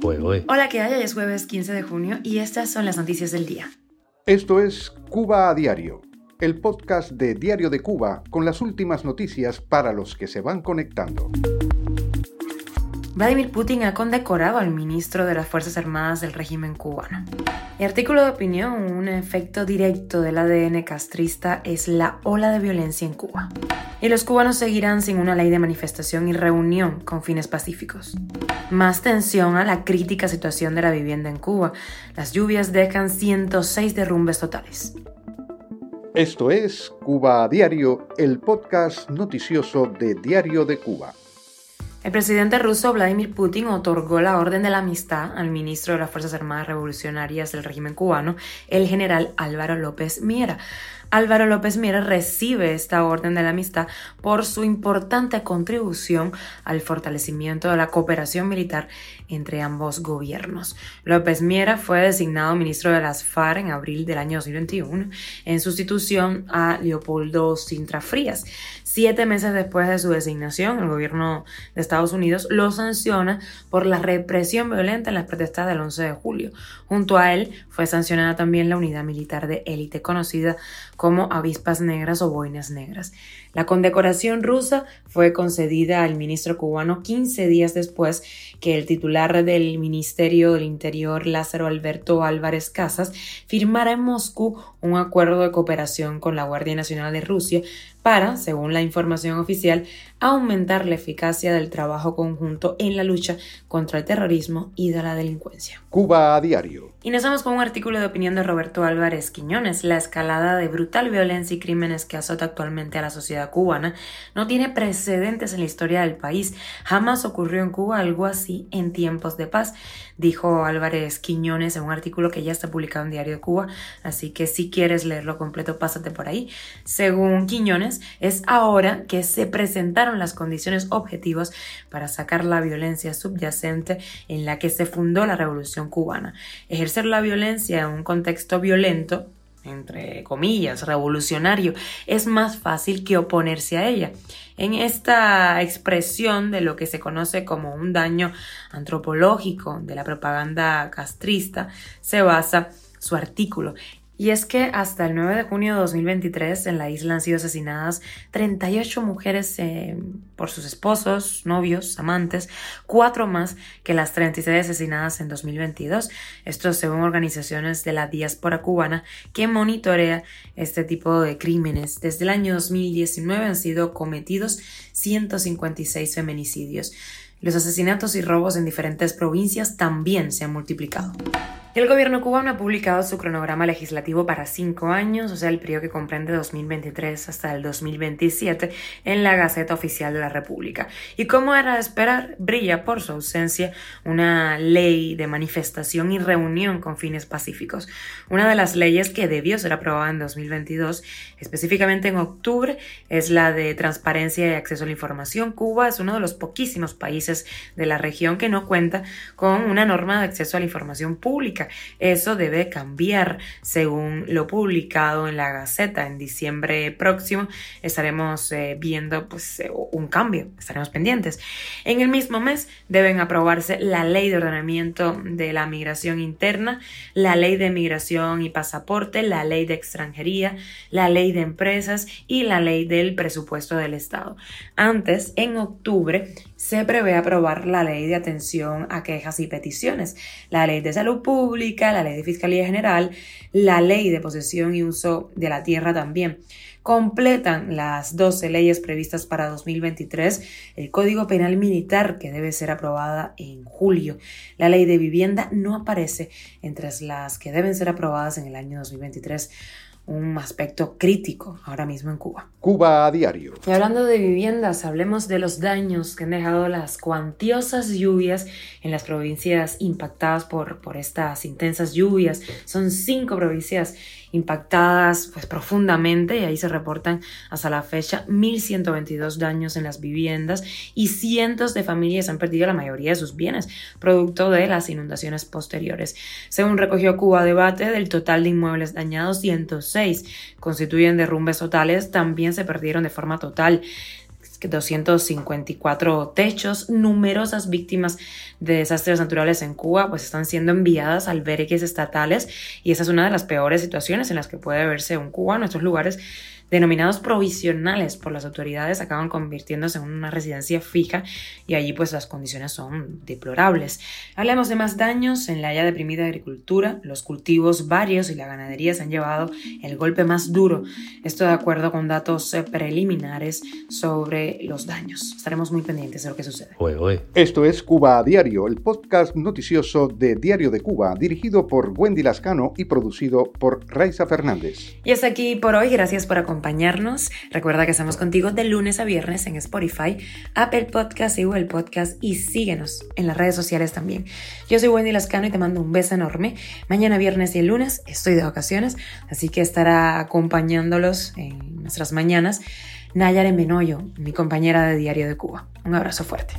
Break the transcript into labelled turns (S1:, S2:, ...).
S1: Hola, ¿qué hay? Hoy es jueves 15 de junio y estas son las noticias del día.
S2: Esto es Cuba a Diario, el podcast de Diario de Cuba con las últimas noticias para los que se van conectando.
S1: Vladimir Putin ha condecorado al ministro de las Fuerzas Armadas del régimen cubano. El artículo de opinión, un efecto directo del ADN castrista, es la ola de violencia en Cuba. Y los cubanos seguirán sin una ley de manifestación y reunión con fines pacíficos. Más tensión a la crítica situación de la vivienda en Cuba. Las lluvias dejan 106 derrumbes totales.
S2: Esto es Cuba a Diario, el podcast noticioso de Diario de Cuba.
S1: El presidente ruso Vladimir Putin otorgó la Orden de la Amistad al ministro de las Fuerzas Armadas Revolucionarias del régimen cubano, el general Álvaro López Miera. Álvaro López Miera recibe esta Orden de la Amistad por su importante contribución al fortalecimiento de la cooperación militar entre ambos gobiernos. López Miera fue designado ministro de las FARC en abril del año 2021 en sustitución a Leopoldo Sintra Frías. Siete meses después de su designación, el gobierno de Estados Unidos lo sanciona por la represión violenta en las protestas del 11 de julio. Junto a él fue sancionada también la unidad militar de élite conocida como avispas negras o boinas negras. La condecoración rusa fue concedida al ministro cubano 15 días después que el titular del Ministerio del Interior, Lázaro Alberto Álvarez Casas, firmara en Moscú un acuerdo de cooperación con la Guardia Nacional de Rusia para, según la información oficial, aumentar la eficacia del trabajo conjunto en la lucha contra el terrorismo y de la delincuencia.
S2: Cuba a diario.
S1: Y nos vamos con un artículo de opinión de Roberto Álvarez Quiñones. La escalada de brutal violencia y crímenes que azota actualmente a la sociedad cubana no tiene precedentes en la historia del país. Jamás ocurrió en Cuba algo así en tiempos de paz, dijo Álvarez Quiñones en un artículo que ya está publicado en Diario de Cuba. Así que si quieres leerlo completo, pásate por ahí. Según Quiñones, es ahora que se presentaron las condiciones objetivas para sacar la violencia subyacente en la que se fundó la Revolución cubana. Ejercer la violencia en un contexto violento entre comillas, revolucionario, es más fácil que oponerse a ella. En esta expresión de lo que se conoce como un daño antropológico de la propaganda castrista se basa su artículo. Y es que hasta el 9 de junio de 2023 en la isla han sido asesinadas 38 mujeres eh, por sus esposos, novios, amantes, cuatro más que las 36 asesinadas en 2022. Esto según organizaciones de la diáspora cubana que monitorea este tipo de crímenes. Desde el año 2019 han sido cometidos 156 feminicidios. Los asesinatos y robos en diferentes provincias también se han multiplicado. El gobierno cubano ha publicado su cronograma legislativo para cinco años, o sea, el periodo que comprende 2023 hasta el 2027, en la Gaceta Oficial de la República. Y como era de esperar, brilla por su ausencia una ley de manifestación y reunión con fines pacíficos. Una de las leyes que debió ser aprobada en 2022, específicamente en octubre, es la de transparencia y acceso a la información. Cuba es uno de los poquísimos países de la región que no cuenta con una norma de acceso a la información pública. Eso debe cambiar según lo publicado en la Gaceta. En diciembre próximo estaremos eh, viendo pues, eh, un cambio, estaremos pendientes. En el mismo mes deben aprobarse la ley de ordenamiento de la migración interna, la ley de migración y pasaporte, la ley de extranjería, la ley de empresas y la ley del presupuesto del Estado. Antes, en octubre, se prevé aprobar la ley de atención a quejas y peticiones, la ley de salud pública, la ley de fiscalía general, la ley de posesión y uso de la tierra también. Completan las 12 leyes previstas para 2023 el Código Penal Militar que debe ser aprobada en julio. La ley de vivienda no aparece entre las que deben ser aprobadas en el año 2023 un aspecto crítico ahora mismo en Cuba.
S2: Cuba a diario.
S1: Y hablando de viviendas, hablemos de los daños que han dejado las cuantiosas lluvias en las provincias impactadas por, por estas intensas lluvias. Son cinco provincias impactadas pues, profundamente y ahí se reportan hasta la fecha 1.122 daños en las viviendas y cientos de familias han perdido la mayoría de sus bienes producto de las inundaciones posteriores. Según recogió Cuba Debate, del total de inmuebles dañados, 106 constituyen derrumbes totales, también se perdieron de forma total 254 techos, numerosas víctimas de desastres naturales en Cuba pues están siendo enviadas albergues estatales y esa es una de las peores situaciones en las que puede verse un cubano. Estos lugares denominados provisionales por las autoridades acaban convirtiéndose en una residencia fija y allí pues las condiciones son deplorables. Hablemos de más daños en la ya deprimida agricultura, los cultivos varios y la ganadería se han llevado el golpe más duro, esto de acuerdo con datos eh, preliminares sobre los daños. Estaremos muy pendientes de lo que sucede.
S2: Esto es Cuba a Diario, el podcast noticioso de Diario de Cuba, dirigido por Wendy Lascano y producido por Raiza Fernández.
S1: Y hasta aquí por hoy, gracias por acompañarnos acompañarnos. Recuerda que estamos contigo de lunes a viernes en Spotify, Apple Podcast y Google Podcast y síguenos en las redes sociales también. Yo soy Wendy Lascano y te mando un beso enorme. Mañana viernes y el lunes estoy de vacaciones, así que estará acompañándolos en nuestras mañanas Nayar Menoyo, mi compañera de Diario de Cuba. Un abrazo fuerte.